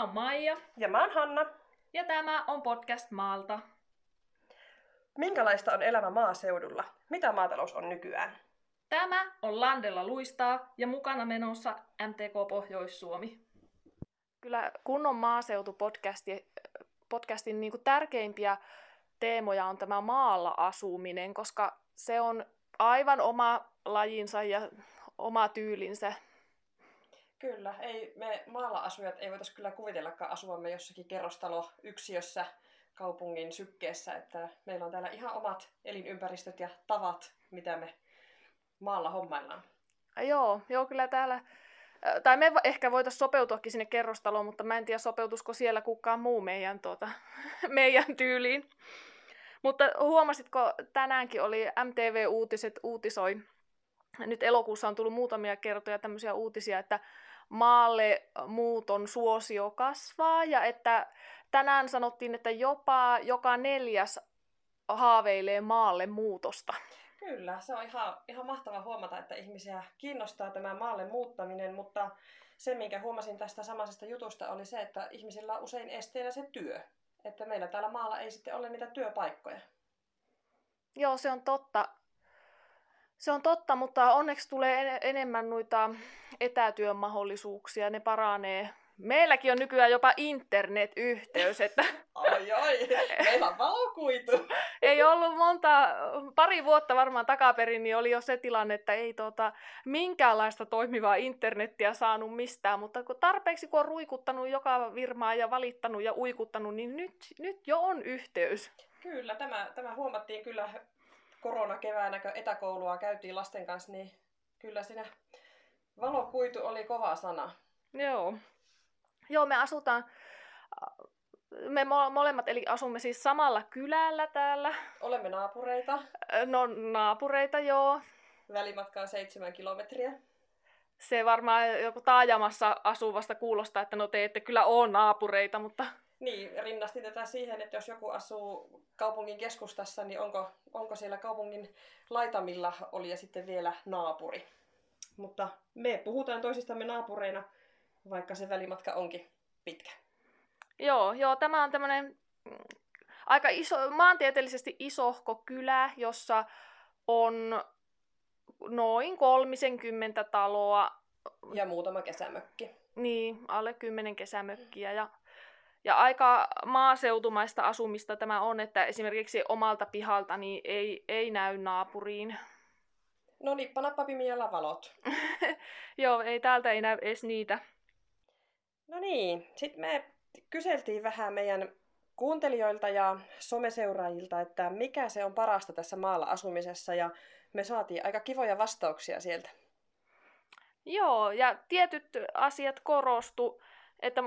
Mä oon Maija. Ja mä oon Hanna. Ja tämä on podcast Maalta. Minkälaista on elämä maaseudulla? Mitä maatalous on nykyään? Tämä on Landella luistaa ja mukana menossa MTK Pohjois-Suomi. Kyllä kunnon maaseutu-podcastin podcastin niin kuin tärkeimpiä teemoja on tämä maalla asuminen, koska se on aivan oma lajinsa ja oma tyylinsä Kyllä, ei, me maalla asujat ei voitaisiin kyllä kuvitellakaan asuvamme jossakin kerrostalo yksiössä kaupungin sykkeessä, että meillä on täällä ihan omat elinympäristöt ja tavat, mitä me maalla hommaillaan. Joo, joo kyllä täällä, tai me ehkä voitaisiin sopeutuakin sinne kerrostaloon, mutta mä en tiedä sopeutusko siellä kukaan muu meidän, tuota, meidän tyyliin. Mutta huomasitko, tänäänkin oli MTV-uutiset uutisoi, nyt elokuussa on tullut muutamia kertoja tämmöisiä uutisia, että maalle muuton suosio kasvaa ja että tänään sanottiin, että jopa joka neljäs haaveilee maalle muutosta. Kyllä, se on ihan, ihan mahtava huomata, että ihmisiä kiinnostaa tämä maalle muuttaminen, mutta se, minkä huomasin tästä samaisesta jutusta, oli se, että ihmisillä on usein esteenä se työ. Että meillä täällä maalla ei sitten ole niitä työpaikkoja. Joo, se on totta. Se on totta, mutta onneksi tulee en- enemmän noita etätyön mahdollisuuksia, ne paranee. Meilläkin on nykyään jopa internetyhteys, että... Ai ai, meillä on valokuitu. ei ollut monta, pari vuotta varmaan takaperin, niin oli jo se tilanne, että ei tuota, minkäänlaista toimivaa internettiä saanut mistään, mutta kun tarpeeksi kun on ruikuttanut joka virmaa ja valittanut ja uikuttanut, niin nyt, nyt jo on yhteys. Kyllä, tämä, tämä huomattiin kyllä koronakeväänä, kun etäkoulua käytiin lasten kanssa, niin kyllä siinä valokuitu oli kova sana. Joo. Joo, me asutaan, me molemmat eli asumme siis samalla kylällä täällä. Olemme naapureita. No naapureita, joo. Välimatka on seitsemän kilometriä. Se varmaan joku taajamassa asuvasta kuulostaa, että no te ette kyllä ole naapureita, mutta... Niin, rinnastin tätä siihen, että jos joku asuu kaupungin keskustassa, niin onko, onko siellä kaupungin laitamilla oli ja sitten vielä naapuri. Mutta me puhutaan toisistamme naapureina, vaikka se välimatka onkin pitkä. Joo, joo tämä on tämmöinen mm, aika iso, maantieteellisesti isohko kylä, jossa on noin 30 taloa. Ja muutama kesämökki. Niin, alle kymmenen kesämökkiä. Ja, ja aika maaseutumaista asumista tämä on, että esimerkiksi omalta pihalta niin ei, ei näy naapuriin. No nippanappa pimiällä valot. Joo, ei täältä ei näy edes niitä. No niin, sitten me kyseltiin vähän meidän kuuntelijoilta ja someseuraajilta, että mikä se on parasta tässä maalla asumisessa ja me saatiin aika kivoja vastauksia sieltä. Joo, ja tietyt asiat korostu, että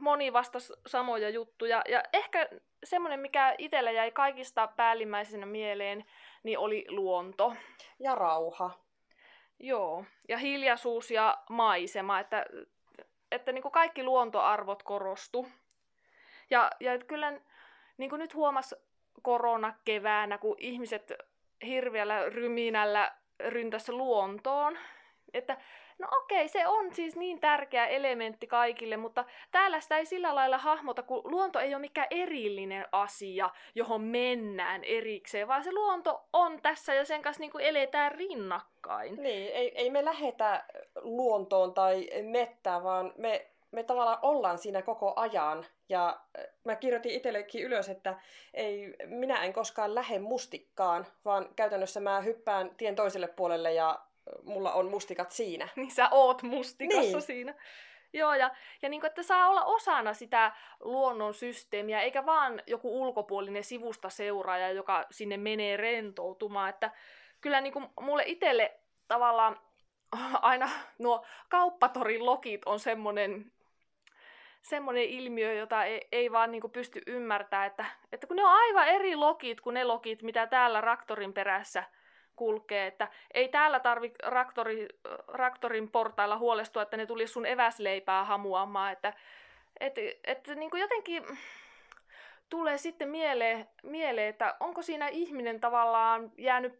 moni vastasi samoja juttuja. Ja ehkä semmoinen, mikä itsellä jäi kaikista päällimmäisenä mieleen, niin oli luonto. Ja rauha. Joo, ja hiljaisuus ja maisema, että, että niin kuin kaikki luontoarvot korostu. Ja, ja kyllä niin kuin nyt huomas korona keväänä, kun ihmiset hirveällä ryminällä ryntässä luontoon, että no okei, se on siis niin tärkeä elementti kaikille, mutta täällä sitä ei sillä lailla hahmota, kun luonto ei ole mikään erillinen asia, johon mennään erikseen, vaan se luonto on tässä ja sen kanssa niin kuin eletään rinnakkain. Niin, ei, ei me lähetä luontoon tai mettään, vaan me, me tavallaan ollaan siinä koko ajan. Ja mä kirjoitin itsellekin ylös, että ei, minä en koskaan lähde mustikkaan, vaan käytännössä mä hyppään tien toiselle puolelle ja mulla on mustikat siinä. Niin sä oot mustikassa niin. siinä. Joo, ja, ja niin kuin, että saa olla osana sitä luonnon systeemiä, eikä vaan joku ulkopuolinen sivusta seuraaja, joka sinne menee rentoutumaan. Että kyllä niin kuin mulle itselle tavallaan aina nuo kauppatorin lokit on semmoinen semmoinen ilmiö, jota ei, ei vaan niin pysty ymmärtämään, että, että kun ne on aivan eri lokit kuin ne lokit, mitä täällä raktorin perässä – kulkee, että ei täällä tarvi raktori, raktorin portailla huolestua, että ne tulisi sun eväsleipää hamuamaan, että et, et, niin kuin jotenkin tulee sitten mieleen, mieleen, että onko siinä ihminen tavallaan jäänyt,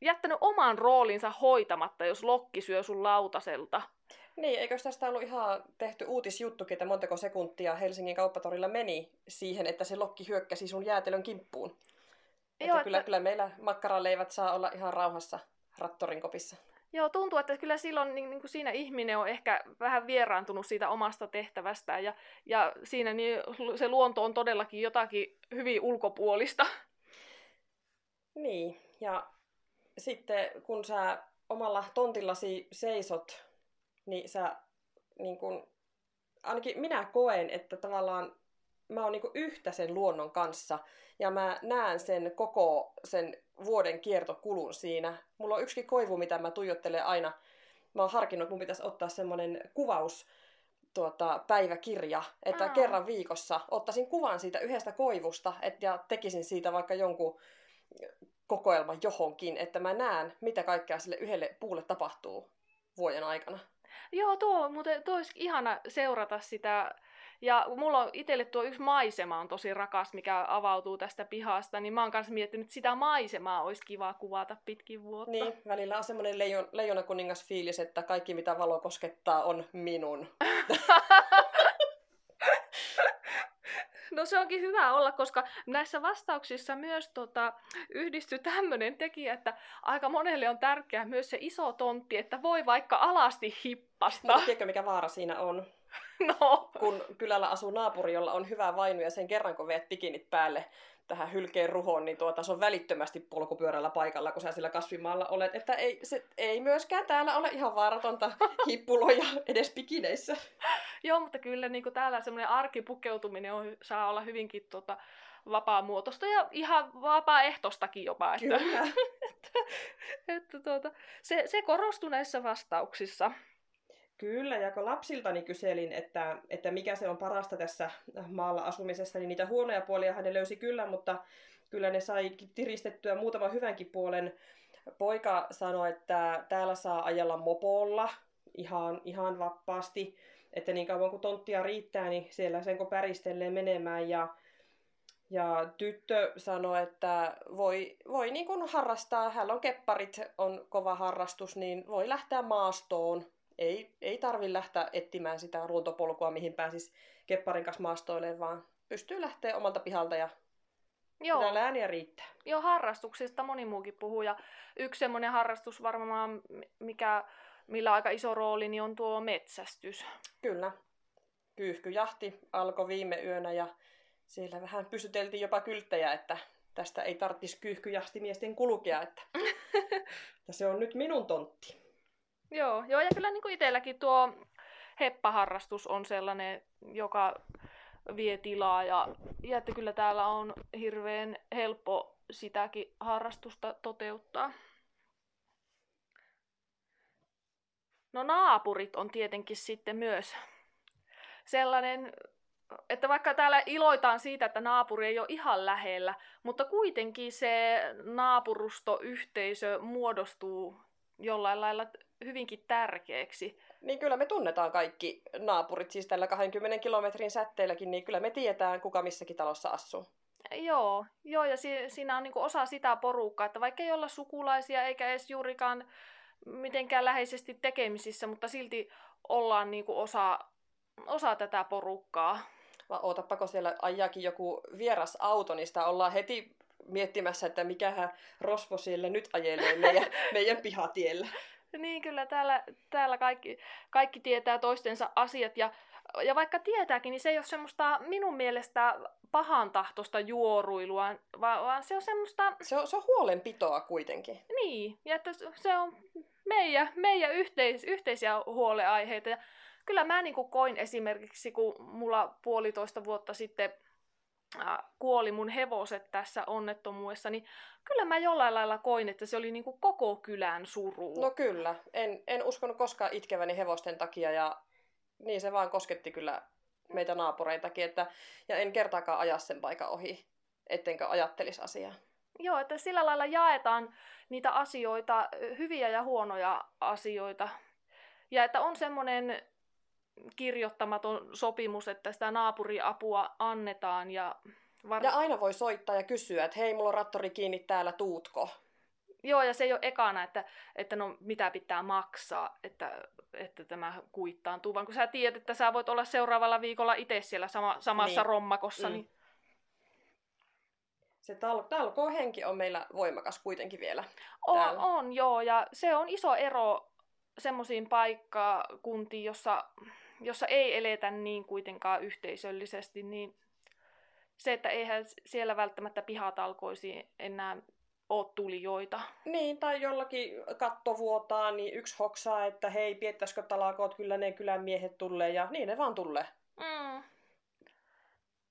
jättänyt oman roolinsa hoitamatta, jos lokki syö sun lautaselta. Niin, eikö tästä ollut ihan tehty uutisjuttukin, että montako sekuntia Helsingin kauppatorilla meni siihen, että se lokki hyökkäsi sun jäätelön kimppuun? Joo, että kyllä, että... kyllä meillä makkaraleivät saa olla ihan rauhassa rattorin kopissa. Joo, tuntuu, että kyllä silloin niin, niin kuin siinä ihminen on ehkä vähän vieraantunut siitä omasta tehtävästään ja, ja siinä niin se luonto on todellakin jotakin hyvin ulkopuolista. Niin, ja sitten kun sä omalla tontillasi seisot, niin sä niin kun, ainakin minä koen, että tavallaan mä oon niin yhtä sen luonnon kanssa ja mä näen sen koko sen vuoden kiertokulun siinä. Mulla on yksi koivu, mitä mä tuijottelen aina. Mä oon harkinnut, että mun pitäisi ottaa semmonen kuvaus tuota, päiväkirja, että Aa. kerran viikossa ottaisin kuvan siitä yhdestä koivusta et, ja tekisin siitä vaikka jonkun kokoelman johonkin, että mä näen, mitä kaikkea sille yhdelle puulle tapahtuu vuoden aikana. Joo, tuo, mutta tuo olisi ihana seurata sitä ja mulla on itselle tuo yksi maisema on tosi rakas, mikä avautuu tästä pihasta, niin mä oon kanssa miettinyt, että sitä maisemaa olisi kiva kuvata pitkin vuotta. Niin, välillä on semmoinen leijon, leijona kuningas fiilis, että kaikki mitä valo koskettaa on minun. No se onkin hyvä olla, koska näissä vastauksissa myös tota, yhdistyy tämmöinen tekijä, että aika monelle on tärkeää myös se iso tontti, että voi vaikka alasti hippasta. Mutta tiedätkö mikä vaara siinä on? No. Kun kylällä asuu naapuri, jolla on hyvä vainu ja sen kerran kun veet pikinit päälle tähän hylkeen ruhoon, niin tuota, se on välittömästi polkupyörällä paikalla, kun sä sillä kasvimaalla olet. Että ei, se, ei myöskään täällä ole ihan vaaratonta hippuloja edes pikineissä. Joo, mutta kyllä niin kuin täällä semmoinen arkipukeutuminen on, saa olla hyvinkin tota, vapaamuotoista ja ihan vapaaehtoistakin jopa. Että, Kyllä. että, että tuota, se, se korostui näissä vastauksissa. Kyllä, ja kun lapsiltani kyselin, että, että mikä se on parasta tässä maalla asumisessa, niin niitä huonoja puolia hän löysi kyllä, mutta kyllä ne sai tiristettyä muutaman hyvänkin puolen. Poika sanoi, että täällä saa ajella mopolla ihan, ihan vapaasti, että niin kauan kuin tonttia riittää, niin siellä sen kun päristelee menemään. Ja, ja tyttö sanoi, että voi, voi niin kuin harrastaa, hän on kepparit, on kova harrastus, niin voi lähteä maastoon ei, ei tarvi lähteä etsimään sitä luontopolkua, mihin pääsis kepparin kanssa maastoille, vaan pystyy lähteä omalta pihalta ja Joo. ääniä riittää. Joo, harrastuksista moni muukin puhuu. Ja yksi semmoinen harrastus varmaan, mikä, millä aika iso rooli, niin on tuo metsästys. Kyllä. Kyyhkyjahti alkoi viime yönä ja siellä vähän pysyteltiin jopa kylttejä, että tästä ei tarvitsisi kyyhkyjahtimiesten kulkea, että, että se on nyt minun tontti. Joo, joo ja kyllä niin kuin itselläkin tuo heppaharrastus on sellainen, joka vie tilaa ja, ja että kyllä täällä on hirveän helppo sitäkin harrastusta toteuttaa. No naapurit on tietenkin sitten myös sellainen, että vaikka täällä iloitaan siitä, että naapuri ei ole ihan lähellä, mutta kuitenkin se naapurustoyhteisö muodostuu jollain lailla hyvinkin tärkeäksi. Niin kyllä me tunnetaan kaikki naapurit, siis tällä 20 kilometrin säteelläkin, niin kyllä me tiedetään, kuka missäkin talossa asuu. Joo, joo ja si- siinä on niinku osa sitä porukkaa, että vaikka ei olla sukulaisia eikä edes juurikaan mitenkään läheisesti tekemisissä, mutta silti ollaan niinku osa, osa tätä porukkaa. Vai ootappa, kun siellä ajakin joku vieras auto, niin sitä ollaan heti miettimässä, että mikähän rosvo siellä nyt ajelee meidän, meidän pihatiellä. Niin kyllä, täällä, täällä kaikki, kaikki tietää toistensa asiat ja, ja vaikka tietääkin, niin se ei ole semmoista minun mielestä pahan tahtosta juoruilua, vaan, vaan se on semmoista... Se on, se on huolenpitoa kuitenkin. Niin, ja että se on meidän, meidän yhteis, yhteisiä huoleaiheita. Ja kyllä mä niin koin esimerkiksi, kun mulla puolitoista vuotta sitten kuoli mun hevoset tässä onnettomuudessa, niin kyllä mä jollain lailla koin, että se oli niin kuin koko kylän suru. No kyllä. En, en uskonut koskaan itkeväni hevosten takia ja niin se vaan kosketti kyllä meitä naapureitakin, että, ja en kertaakaan aja sen paikan ohi, ettenkö ajattelisi asiaa. Joo, että sillä lailla jaetaan niitä asioita, hyviä ja huonoja asioita. Ja että on semmoinen kirjoittamaton sopimus, että sitä naapuriapua annetaan. Ja, var... ja aina voi soittaa ja kysyä, että hei, mulla on rattori kiinni täällä, tuutko? Joo, ja se ei ole ekana, että, että no mitä pitää maksaa, että, että tämä kuittaantuu, vaan kun sä tiedät, että sä voit olla seuraavalla viikolla itse siellä sama, samassa niin. rommakossa, mm. niin se tal- talkoo-henki on meillä voimakas kuitenkin vielä. On, on, joo, ja se on iso ero semmoisiin paikkakuntiin, jossa, jossa ei eletä niin kuitenkaan yhteisöllisesti, niin se, että eihän siellä välttämättä pihatalkoisiin enää ole tulijoita. Niin, tai jollakin katto vuotaa, niin yksi hoksaa, että hei, piettäisikö talakoot, kyllä ne kylän miehet tulee, ja niin ne vaan tulee. Mm.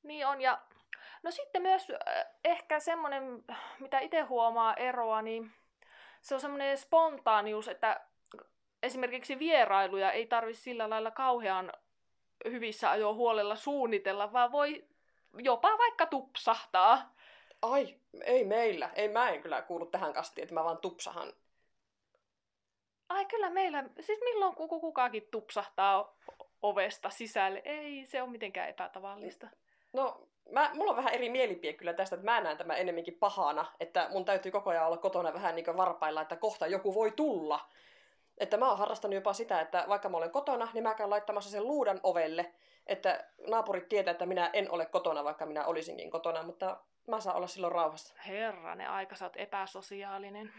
Niin on, ja no sitten myös äh, ehkä semmoinen, mitä itse huomaa eroa, niin se on semmoinen spontaanius, että esimerkiksi vierailuja ei tarvitse sillä lailla kauhean hyvissä ajoin huolella suunnitella, vaan voi jopa vaikka tupsahtaa. Ai, ei meillä. Ei mä en kyllä kuulu tähän kastiin, että mä vaan tupsahan. Ai kyllä meillä, siis milloin kuku kukakin tupsahtaa ovesta sisälle. Ei se ole mitenkään epätavallista. No, mä, mulla on vähän eri mielipide kyllä tästä, että mä näen tämän enemmänkin pahana, että mun täytyy koko ajan olla kotona vähän niin varpailla, että kohta joku voi tulla. Että mä oon harrastanut jopa sitä, että vaikka mä olen kotona, niin mä käyn laittamassa sen luudan ovelle, että naapurit tietää, että minä en ole kotona, vaikka minä olisinkin kotona, mutta mä saan olla silloin rauhassa. Herranen aika, sä oot epäsosiaalinen.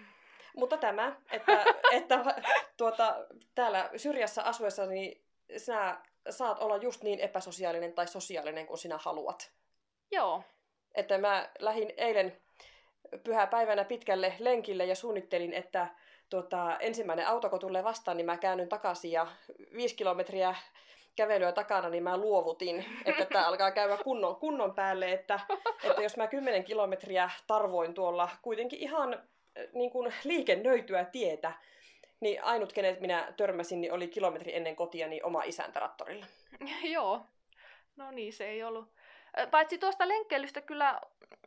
Mutta tämä, että, että tuota, täällä syrjässä asuessa, niin sinä saat olla just niin epäsosiaalinen tai sosiaalinen kuin sinä haluat. Joo. Että mä lähdin eilen pyhäpäivänä pitkälle lenkille ja suunnittelin, että tuota, ensimmäinen auto kun tulee vastaan, niin mä käännyn takaisin ja viisi kilometriä kävelyä takana, niin mä luovutin, että tämä alkaa käydä kunnon, kunnon päälle, että, että jos mä 10 kilometriä tarvoin tuolla kuitenkin ihan äh, niin kuin liikennöityä tietä, niin ainut, kenet minä törmäsin, niin oli kilometri ennen kotia, niin oma isäntä rattorilla. Joo, no niin, se ei ollut. Paitsi tuosta lenkkeilystä kyllä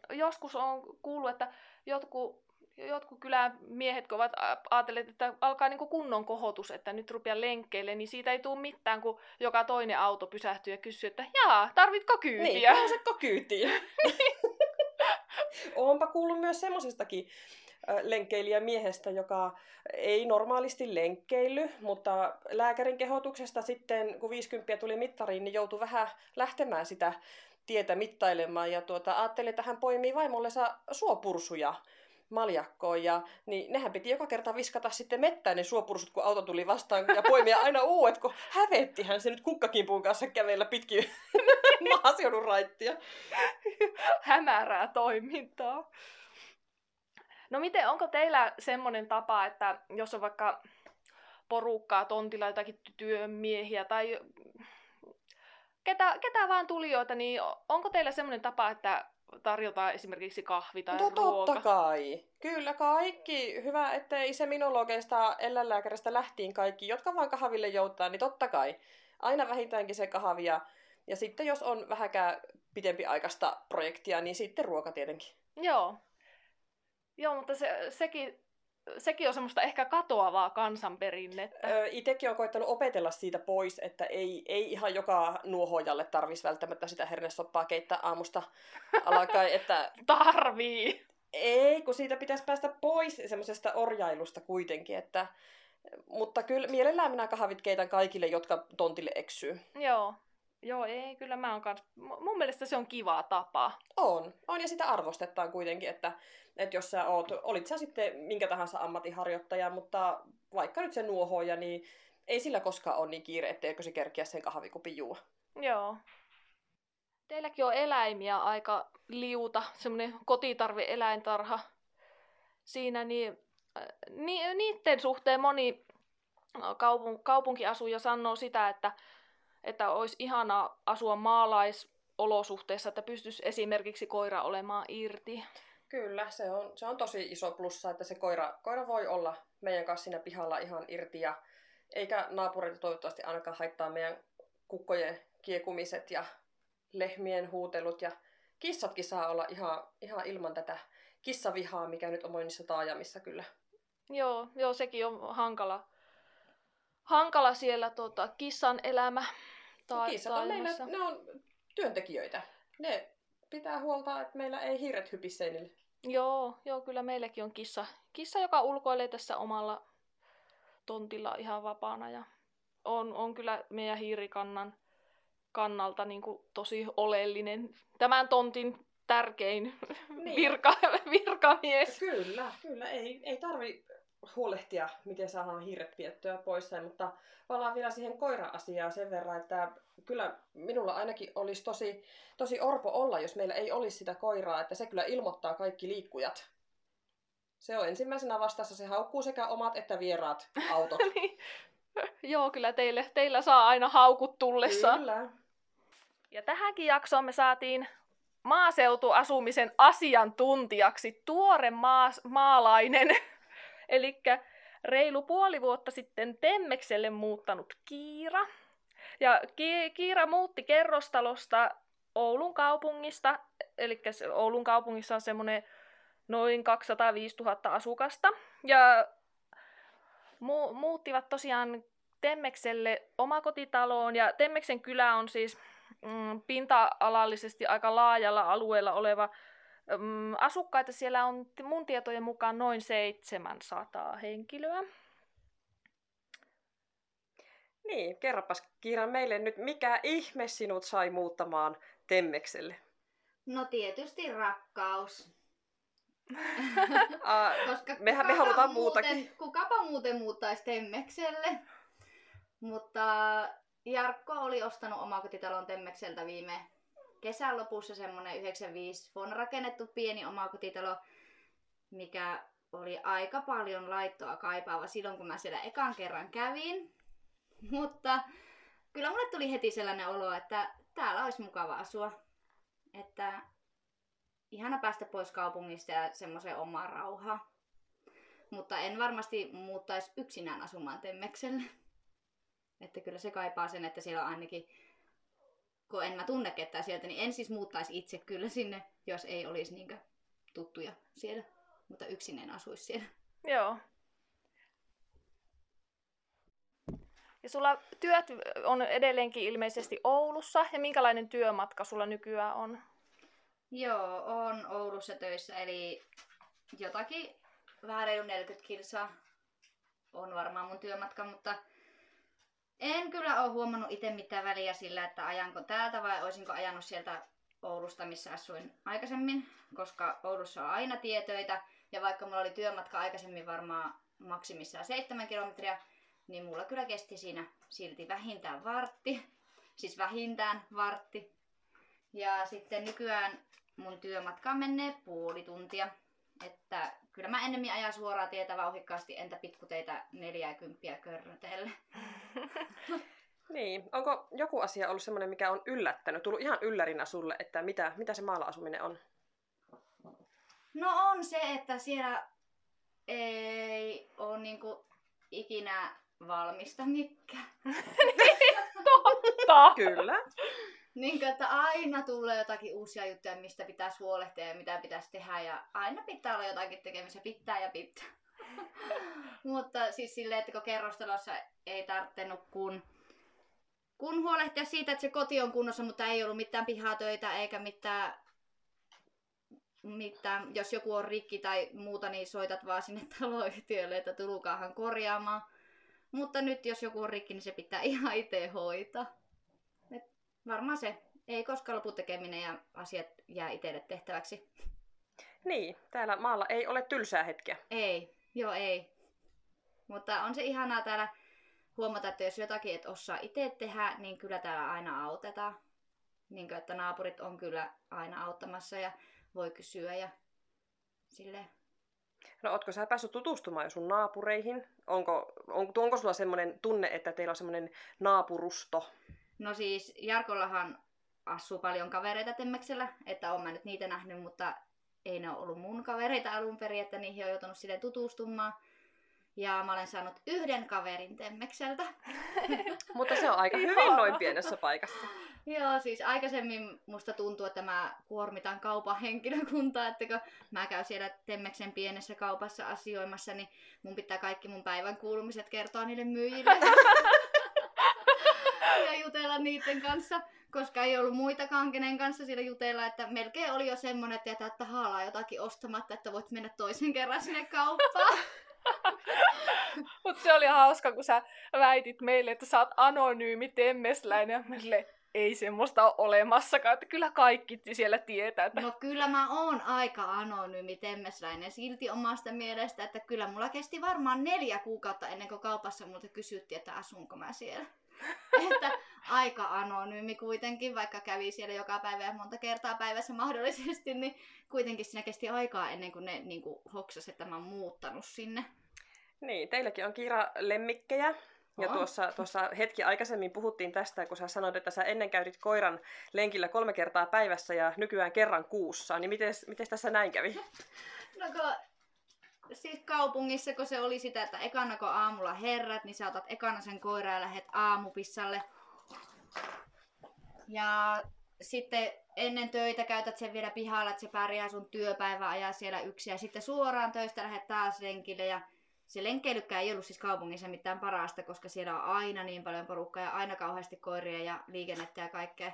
joskus on kuullut, että jotkut jotkut kylän miehet, kun ovat ajatelleet, että alkaa niin kunnon kohotus, että nyt rupeaa lenkkeille, niin siitä ei tule mitään, kun joka toinen auto pysähtyy ja kysyy, että jaa, tarvitko kyytiä? Niin, pääsetkö kyytiin? Oonpa kuullut myös semmoisestakin lenkkeilijämiehestä, joka ei normaalisti lenkkeily, mutta lääkärin kehotuksesta sitten, kun 50 tuli mittariin, niin joutui vähän lähtemään sitä tietä mittailemaan. Ja tuota, ajattelin, että hän poimii vaimollensa suopursuja maljakkoon. Ja, niin nehän piti joka kerta viskata sitten mettään ne suopursut, kun auto tuli vastaan ja poimia aina uudet, kun hävettihän se nyt kukkakimpuun kanssa kävellä pitkin maaseudun raittia. Hämärää toimintaa. No miten, onko teillä semmoinen tapa, että jos on vaikka porukkaa tontilla jotakin työmiehiä tai ketä, ketä vaan tulijoita, niin onko teillä semmoinen tapa, että tarjotaan esimerkiksi kahvi tai no, ruoka? totta kai. Kyllä kaikki. Hyvä, ettei seminologeista eläinlääkäristä lähtiin kaikki, jotka vaan kahville joutaa, niin totta kai. Aina vähintäänkin se kahvi ja, ja sitten jos on vähäkään pidempi aikaista projektia, niin sitten ruoka tietenkin. Joo. Joo, mutta se, sekin, sekin on semmoista ehkä katoavaa kansanperinnettä. Öö, itekin on koittanut opetella siitä pois, että ei, ei ihan joka nuohojalle tarvitsisi välttämättä sitä hernesoppaa keittää aamusta alkaen. Että... Tarvii! Ei, kun siitä pitäisi päästä pois semmoisesta orjailusta kuitenkin, että... Mutta kyllä mielellään minä kahvit keitän kaikille, jotka tontille eksyy. Joo. Joo, ei, kyllä mä oon kans... Mun mielestä se on kiva tapa. On. On, ja sitä arvostetaan kuitenkin, että, että jos sä oot, olit sä sitten minkä tahansa ammattiharjoittaja, mutta vaikka nyt se nuohoja, niin ei sillä koskaan ole niin kiire, etteikö se kerkiä sen kahvikupin juo. Joo. Teilläkin on eläimiä aika liuta, semmoinen kotitarve-eläintarha siinä, niin ni, niiden suhteen moni kaupun, kaupunkiasuja sanoo sitä, että että olisi ihana asua maalaisolosuhteissa, että pystyisi esimerkiksi koira olemaan irti. Kyllä, se on, se on tosi iso plussa, että se koira, koira voi olla meidän kanssa siinä pihalla ihan irti ja eikä naapureita toivottavasti ainakaan haittaa meidän kukkojen kiekumiset ja lehmien huutelut ja kissatkin saa olla ihan, ihan ilman tätä kissavihaa, mikä nyt on monissa taajamissa kyllä. Joo, joo, sekin on hankala, hankala siellä tota, kissan elämä ta- Kissat on meillä, ne on työntekijöitä. Ne pitää huolta, että meillä ei hiiret hypi seinille. Joo, joo, kyllä meilläkin on kissa, kissa joka ulkoilee tässä omalla tontilla ihan vapaana. Ja on, on kyllä meidän hiirikannan kannalta niin kuin tosi oleellinen. Tämän tontin tärkein niin. virka, virkamies. Kyllä, kyllä. Ei, ei tarvi huolehtia, miten saadaan hiiret viettyä pois. Mutta palaan vielä siihen koira-asiaan sen verran, että kyllä minulla ainakin olisi tosi, tosi orpo olla, jos meillä ei olisi sitä koiraa, että se kyllä ilmoittaa kaikki liikkujat. Se on ensimmäisenä vastassa, se haukkuu sekä omat että vieraat autot. niin. Joo, kyllä teille, teillä saa aina haukut tullessa. Kyllä. Ja tähänkin jaksoon me saatiin maaseutuasumisen asiantuntijaksi tuore maas, maalainen, eli reilu puoli vuotta sitten Temmekselle muuttanut Kiira. Ja Ki- Kiira muutti kerrostalosta Oulun kaupungista, eli Oulun kaupungissa on semmoinen noin 205 000 asukasta. Ja mu- muuttivat tosiaan Temmekselle omakotitaloon, ja Temmeksen kylä on siis mm, pinta-alallisesti aika laajalla alueella oleva asukkaita. Siellä on mun tietojen mukaan noin 700 henkilöä. Niin, kerropas Kiira meille nyt, mikä ihme sinut sai muuttamaan Temmekselle? No tietysti rakkaus. Koska mehän me halutaan muuten, muutakin. Kukapa muuten muuttaisi Temmekselle. Mutta Jarkko oli ostanut omakotitalon Temmekseltä viime kesän lopussa semmoinen 95 on rakennettu pieni omakotitalo, mikä oli aika paljon laittoa kaipaava silloin, kun mä siellä ekan kerran kävin. Mutta kyllä mulle tuli heti sellainen olo, että täällä olisi mukava asua. Että ihana päästä pois kaupungista ja semmoiseen omaan rauhaan. Mutta en varmasti muuttaisi yksinään asumaan Temmekselle. Että kyllä se kaipaa sen, että siellä on ainakin, kun en mä tunne ketään sieltä, niin en siis muuttaisi itse kyllä sinne, jos ei olisi niinkö tuttuja siellä. Mutta yksin en asuisi siellä. Joo. Ja sulla työt on edelleenkin ilmeisesti Oulussa. Ja minkälainen työmatka sulla nykyään on? Joo, on Oulussa töissä, eli jotakin vähän reilu 40 kilsaa on varmaan mun työmatka, mutta en kyllä ole huomannut itse mitään väliä sillä, että ajanko täältä vai olisinko ajanut sieltä Oulusta, missä asuin aikaisemmin, koska Oulussa on aina tietöitä. Ja vaikka mulla oli työmatka aikaisemmin varmaan maksimissaan seitsemän kilometriä, niin mulla kyllä kesti siinä silti vähintään vartti. Siis vähintään vartti. Ja sitten nykyään mun työmatka menee puoli tuntia. Että kyllä mä ennemmin ajan suoraa tietä vauhikkaasti, entä pitkuteitä 40 körrötelle. niin, onko joku asia ollut semmoinen, mikä on yllättänyt, tullut ihan yllärinä sulle, että mitä, mitä se maalla asuminen on? No on se, että siellä ei ole niinku ikinä valmista mikään. Totta! Kyllä. Niin että aina tulee jotakin uusia juttuja, mistä pitäisi huolehtia ja mitä pitäisi tehdä. Ja aina pitää olla jotakin tekemistä, pitää ja pitää. Mutta siis silleen, että kun kerrostalossa ei tarvinnut kun, kun huolehtia siitä, että se koti on kunnossa, mutta ei ollut mitään pihatöitä eikä mitään, mitään, jos joku on rikki tai muuta, niin soitat vaan sinne taloyhtiölle, että tulukaahan korjaamaan. Mutta nyt jos joku on rikki, niin se pitää ihan itse hoitaa. Et varmaan se ei koskaan lopu tekeminen ja asiat jää itselle tehtäväksi. Niin, täällä maalla ei ole tylsää hetkeä. Ei, joo ei. Mutta on se ihanaa täällä huomata, että jos jotakin et osaa itse tehdä, niin kyllä täällä aina autetaan. Niin kuin, että naapurit on kyllä aina auttamassa ja voi kysyä ja silleen. No ootko sä päässyt tutustumaan jo sun naapureihin? Onko, on, onko sulla semmoinen tunne, että teillä on semmoinen naapurusto? No siis Jarkollahan asuu paljon kavereita Temmeksellä, että on mä nyt niitä nähnyt, mutta ei ne ole ollut mun kavereita alun perin, että niihin on joutunut sille tutustumaan. Ja mä olen saanut yhden kaverin Temmekseltä. Mutta se on aika hyvin noin pienessä paikassa. Joo, siis aikaisemmin musta tuntuu, että mä kuormitan kaupan henkilökuntaa, että kun mä käyn siellä Temmeksen pienessä kaupassa asioimassa, niin mun pitää kaikki mun päivän kuulumiset kertoa niille myyjille. jutella niiden kanssa, koska ei ollut muitakaan kenen kanssa siellä jutella, että melkein oli jo semmonen, että jätä, että haalaa jotakin ostamatta, että voit mennä toisen kerran sinne kauppaan. Mutta se oli hauska, kun sä väitit meille, että sä oot anonyymi temmesläinen. Meille ei semmoista ole olemassakaan, että kyllä kaikki siellä tietää. Että... No kyllä mä oon aika anonyymi temmesläinen silti omasta mielestä, että kyllä mulla kesti varmaan neljä kuukautta ennen kuin kaupassa multa kysyttiin, että asunko mä siellä. että aika anonyymi kuitenkin, vaikka kävi siellä joka päivä ja monta kertaa päivässä mahdollisesti, niin kuitenkin siinä kesti aikaa ennen kuin ne niin kuin, hoksas, että mä oon muuttanut sinne. Niin, teilläkin on Kiira lemmikkejä. Ja tuossa, tuossa hetki aikaisemmin puhuttiin tästä, kun sä sanoit, että sä ennen käytit koiran lenkillä kolme kertaa päivässä ja nykyään kerran kuussa. Niin miten, miten tässä näin kävi? No kun, siis kaupungissa, kun se oli sitä, että ekana kun aamulla herrat, niin sä otat ekana sen koiran ja lähet aamupissalle. Ja sitten ennen töitä käytät sen vielä pihalla, että se pärjää sun työpäivä ajaa siellä yksi. Ja sitten suoraan töistä lähdet taas lenkille ja se lenkkeilykään ei ollut siis kaupungissa mitään parasta, koska siellä on aina niin paljon porukkaa ja aina kauheasti koiria ja liikennettä ja kaikkea.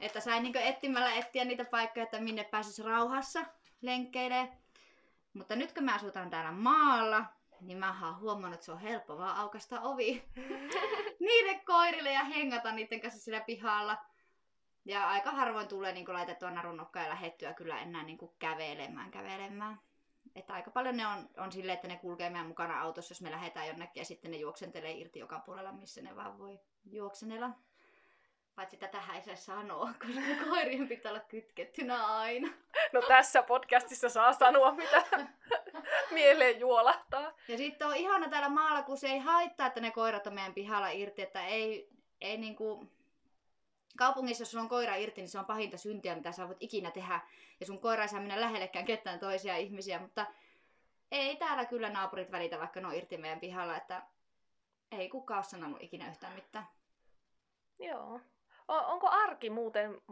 Että sain niin etsimällä etsiä niitä paikkoja, että minne pääsis rauhassa lenkkeilee. Mutta nyt kun mä asutaan täällä maalla, niin mä oon huomannut, että se on helppo vaan aukasta ovi niille koirille ja hengata niiden kanssa siellä pihalla. Ja aika harvoin tulee niin laitettua narunnokkaa ja lähettyä kyllä enää niin kävelemään kävelemään. Että aika paljon ne on, on silleen, että ne kulkee meidän mukana autossa, jos me lähdetään jonnekin ja sitten ne juoksentelee irti joka puolella, missä ne vaan voi juoksenella. Paitsi tähän ei saa sanoa, koska koirien pitää olla kytkettynä aina. No tässä podcastissa saa sanoa, mitä mieleen juolahtaa. Ja sitten on ihana täällä maalla, kun se ei haittaa, että ne koirat on meidän pihalla irti, että ei, ei niinku Kaupungissa, jos sulla on koira irti, niin se on pahinta syntiä, mitä sä voit ikinä tehdä. Ja sun koira ei saa mennä lähellekään ketään toisia ihmisiä, mutta ei täällä kyllä naapurit välitä, vaikka ne on irti meidän pihalla, että ei kukaan ole sanonut ikinä yhtään mitään. Joo. Onko arki muuten,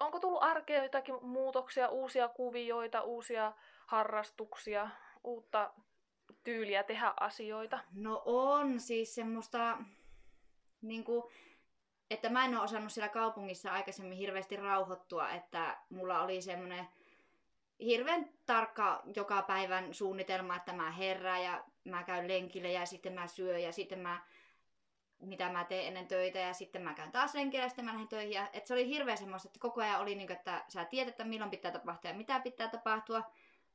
onko tullut arkeen jotakin muutoksia, uusia kuvioita, uusia harrastuksia, uutta tyyliä tehdä asioita? No on siis semmoista, niin kuin, että mä en ole osannut siellä kaupungissa aikaisemmin hirveästi rauhoittua, että mulla oli semmoinen hirveän tarkka joka päivän suunnitelma, että mä herään ja mä käyn lenkille ja sitten mä syön ja sitten mä mitä mä teen ennen töitä ja sitten mä käyn taas lenkillä ja sitten mä lähden töihin. Ja, että se oli hirveän semmoista, että koko ajan oli niin kuin, että sä tiedät, että milloin pitää tapahtua ja mitä pitää tapahtua.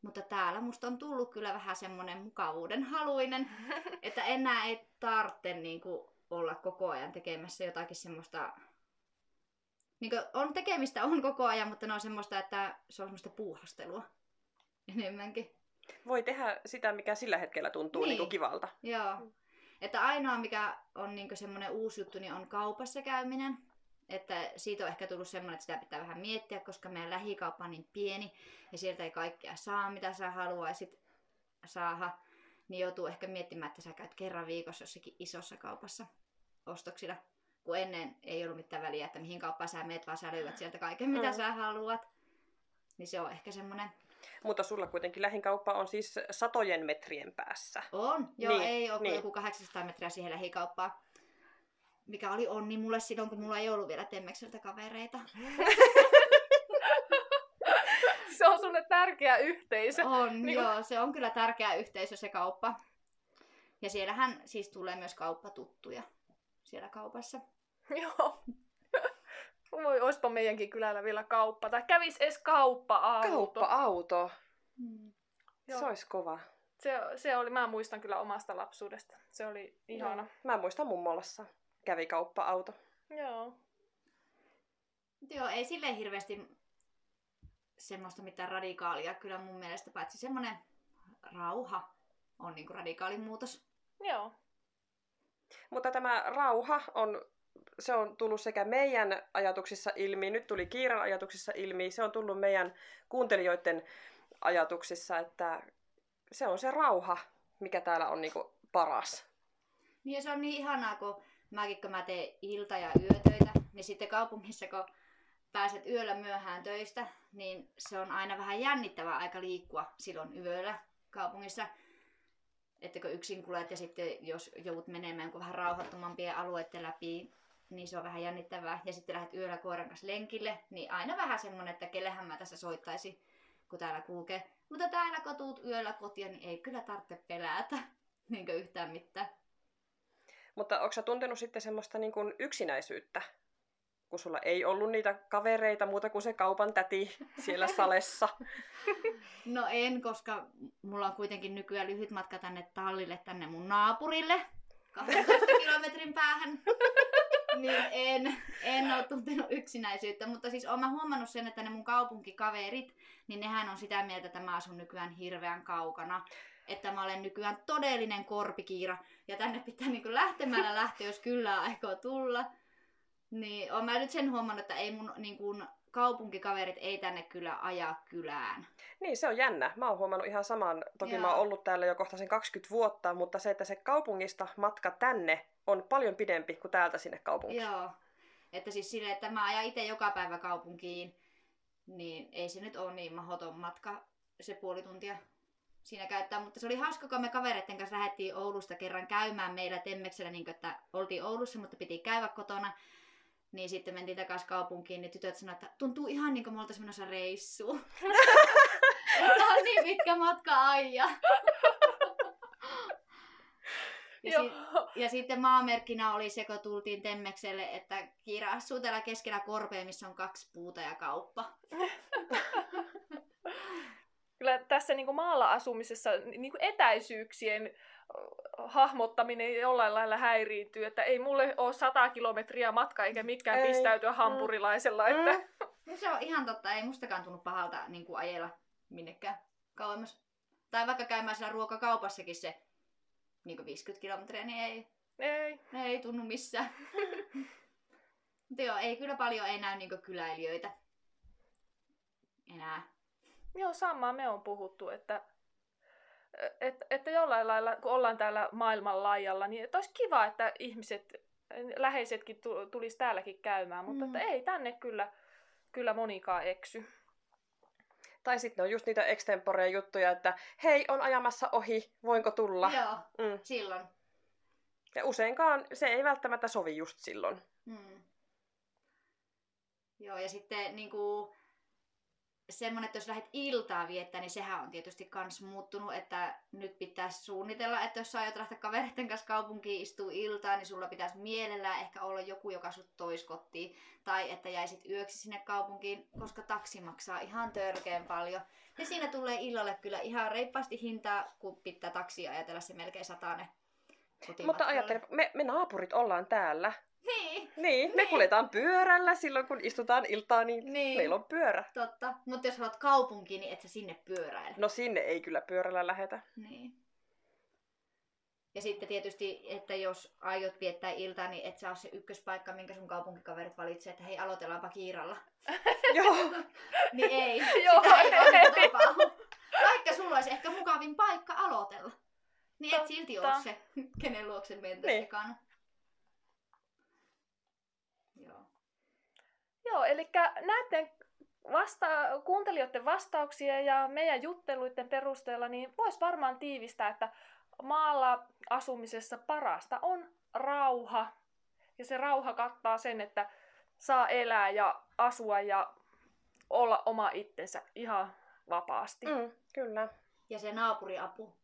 Mutta täällä musta on tullut kyllä vähän semmoinen mukavuuden haluinen, että enää ei tarvitse niin kuin, olla koko ajan tekemässä jotakin semmoista... Niin on tekemistä on koko ajan, mutta ne on semmoista, että se on semmoista puuhastelua enemmänkin. Voi tehdä sitä, mikä sillä hetkellä tuntuu niin. Niin kivalta. Joo. Että ainoa, mikä on niin semmoinen uusi juttu, niin on kaupassa käyminen. Että siitä on ehkä tullut semmoinen, että sitä pitää vähän miettiä, koska meidän lähikauppa on niin pieni ja sieltä ei kaikkea saa, mitä sä haluaisit saada. Niin joutuu ehkä miettimään, että sä käyt kerran viikossa jossakin isossa kaupassa ostoksilla, kun ennen ei ollut mitään väliä, että mihin kauppaan sä meet, vaan sä löydät sieltä kaiken, mitä mm. sä haluat. Niin se on ehkä semmoinen... Mutta sulla kuitenkin lähin kauppa on siis satojen metrien päässä. On, joo, niin, ei ole niin. joku 800 metriä siihen lähikauppaan. Mikä oli onni mulle silloin, kun mulla ei ollut vielä Temmekseltä kavereita. se on sulle tärkeä yhteisö. On, niin joo, se on kyllä tärkeä yhteisö se kauppa. Ja siellähän siis tulee myös kauppatuttuja siellä kaupassa. Joo. Voi, oispa meidänkin kylällä vielä kauppa. Tai kävis edes kauppa-auto. Kauppa-auto. Hmm. Se olisi kova. Se, se oli, mä muistan kyllä omasta lapsuudesta. Se oli ihana. Joo. Mä muistan mummolassa. Kävi kauppa-auto. Joo. Joo, ei sille hirveästi semmoista mitään radikaalia kyllä mun mielestä, paitsi semmoinen rauha on niinku radikaali muutos. Joo. Mutta tämä rauha on, se on tullut sekä meidän ajatuksissa ilmi, nyt tuli Kiiran ajatuksissa ilmi, se on tullut meidän kuuntelijoiden ajatuksissa, että se on se rauha, mikä täällä on niinku paras. Niin ja se on niin ihanaa, kun mäkin kun mä teen ilta- ja yötöitä, niin sitten kaupungissa kun pääset yöllä myöhään töistä, niin se on aina vähän jännittävää aika liikkua silloin yöllä kaupungissa että kun yksin kulet ja sitten jos joudut menemään vähän rauhattomampien alueiden läpi, niin se on vähän jännittävää. Ja sitten lähdet yöllä koiran kanssa lenkille, niin aina vähän semmonen, että kellehän mä tässä soittaisi, kun täällä kulkee. Mutta täällä kun tuut yöllä kotia, niin ei kyllä tarvitse pelätä niin yhtään mitään. Mutta onko sä tuntenut sitten semmoista niin kuin yksinäisyyttä, kun sulla ei ollut niitä kavereita muuta kuin se kaupan täti siellä salessa? No en, koska mulla on kuitenkin nykyään lyhyt matka tänne tallille, tänne mun naapurille. 12 kilometrin päähän. Niin en, en ole tuntenut yksinäisyyttä, mutta siis olen huomannut sen, että ne mun kaupunkikaverit, niin nehän on sitä mieltä, että mä asun nykyään hirveän kaukana. Että mä olen nykyään todellinen korpikiira ja tänne pitää niin lähtemällä lähteä, jos kyllä aikoo tulla. Niin olen mä nyt sen huomannut, että ei mun niin kuin, kaupunkikaverit ei tänne kyllä ajaa kylään. Niin, se on jännä. Mä oon huomannut ihan saman. Toki Joo. mä oon ollut täällä jo kohta sen 20 vuotta, mutta se, että se kaupungista matka tänne on paljon pidempi kuin täältä sinne kaupunkiin. Joo. Että siis silleen, että mä ajan itse joka päivä kaupunkiin, niin ei se nyt ole niin mahdoton matka, se puoli tuntia siinä käyttää. Mutta se oli hauska, kun me kavereiden kanssa lähdettiin Oulusta kerran käymään meillä Temmeksellä, niin että oltiin Oulussa, mutta piti käydä kotona. Niin sitten mentiin takaisin kaupunkiin, niin tytöt sanoivat, että tuntuu ihan niin kuin me oltaisiin menossa reissuun. Tämä on niin pitkä matka aija. Ja, si- ja sitten maamerkkinä oli se, kun tultiin Temmekselle, että Kiira asuu täällä keskellä korpea, missä on kaksi puuta ja kauppa. Kyllä tässä niin kuin maalla asumisessa niin kuin etäisyyksien hahmottaminen jollain lailla häiriintyy, että ei mulle ole sata kilometriä matka eikä mitkään ei. pistäytyä mm. hampurilaisella. Mm. Että... No se on ihan totta, ei mustakaan tunnu pahalta niin kuin ajella minnekään kauemmas. Tai vaikka käymään siellä ruokakaupassakin se niin kuin 50 kilometriä, niin ei, ei. ei tunnu missään. Mutta joo, ei kyllä paljon ei näy niin kyläilijöitä enää. Joo, samaa me on puhuttu, että että, että jollain lailla, kun ollaan täällä maailman laajalla, niin että olisi kiva, että ihmiset, läheisetkin tulisi täälläkin käymään, mutta mm. että ei tänne kyllä, kyllä monikaan eksy. Tai sitten on just niitä extemporeja juttuja, että hei, on ajamassa ohi, voinko tulla? Joo, mm. silloin. Ja useinkaan se ei välttämättä sovi just silloin. Mm. Joo, ja sitten niin kuin, semmoinen, että jos lähdet iltaa viettää, niin sehän on tietysti kans muuttunut, että nyt pitäisi suunnitella, että jos sä aiot lähteä kavereiden kanssa kaupunkiin istuu iltaan, niin sulla pitäisi mielellään ehkä olla joku, joka sut tois kotiin, tai että jäisit yöksi sinne kaupunkiin, koska taksi maksaa ihan törkeen paljon. Ja siinä tulee illalle kyllä ihan reippaasti hintaa, kun pitää taksia ajatella se melkein satane. Mutta ajattele, me, me naapurit ollaan täällä. Niin. Me niin. kuljetaan pyörällä silloin, kun istutaan iltaa, niin, niin. meillä on pyörä. Totta, mutta jos haluat kaupunkiin, niin et sä sinne pyöräile. No sinne ei kyllä pyörällä lähetä. Niin. Ja sitten tietysti, että jos aiot viettää iltaa, niin et sä ole se ykköspaikka, minkä sun kaupunkikaverit valitsee, että hei, aloitellaanpa kiiralla. Joo. niin ei, Joo, sitä ei tapahdu. Vaikka sulla olisi ehkä mukavin paikka aloitella. Niin et silti ole se, kenen luokse mentäisi niin. Joo, eli näiden vasta- kuuntelijoiden vastauksia ja meidän jutteluiden perusteella niin voisi varmaan tiivistää, että maalla asumisessa parasta on rauha. Ja se rauha kattaa sen, että saa elää ja asua ja olla oma itsensä ihan vapaasti. Mm, kyllä. Ja se naapuriapu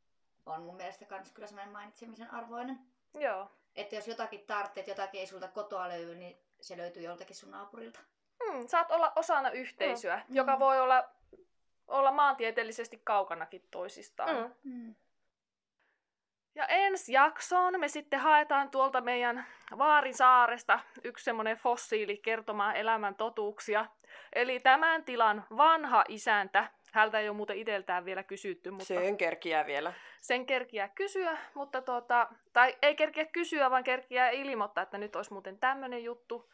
on mun mielestä kans kyllä semmoinen mainitsemisen arvoinen. Joo. Että jos jotakin tarvitset, jotakin ei sulta kotoa löydy, niin se löytyy joltakin sun naapurilta. Mm, saat olla osana yhteisöä, mm. joka voi olla, olla maantieteellisesti kaukanakin toisistaan. Mm. Mm. Ja ensi jaksoon me sitten haetaan tuolta meidän Vaarisaaresta yksi semmoinen fossiili kertomaan elämän totuuksia. Eli tämän tilan vanha isäntä, häntä ei ole muuten iteltään vielä kysytty. Mutta sen kerkiää vielä. Sen kerkiää kysyä, mutta tuota, tai ei kerkiä kysyä, vaan kerkiää ilmoittaa, että nyt olisi muuten tämmöinen juttu.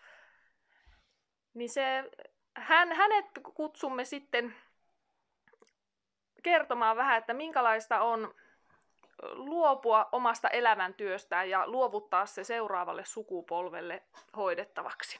Niin se, hän, hänet kutsumme sitten kertomaan vähän, että minkälaista on luopua omasta elämäntyöstään ja luovuttaa se seuraavalle sukupolvelle hoidettavaksi.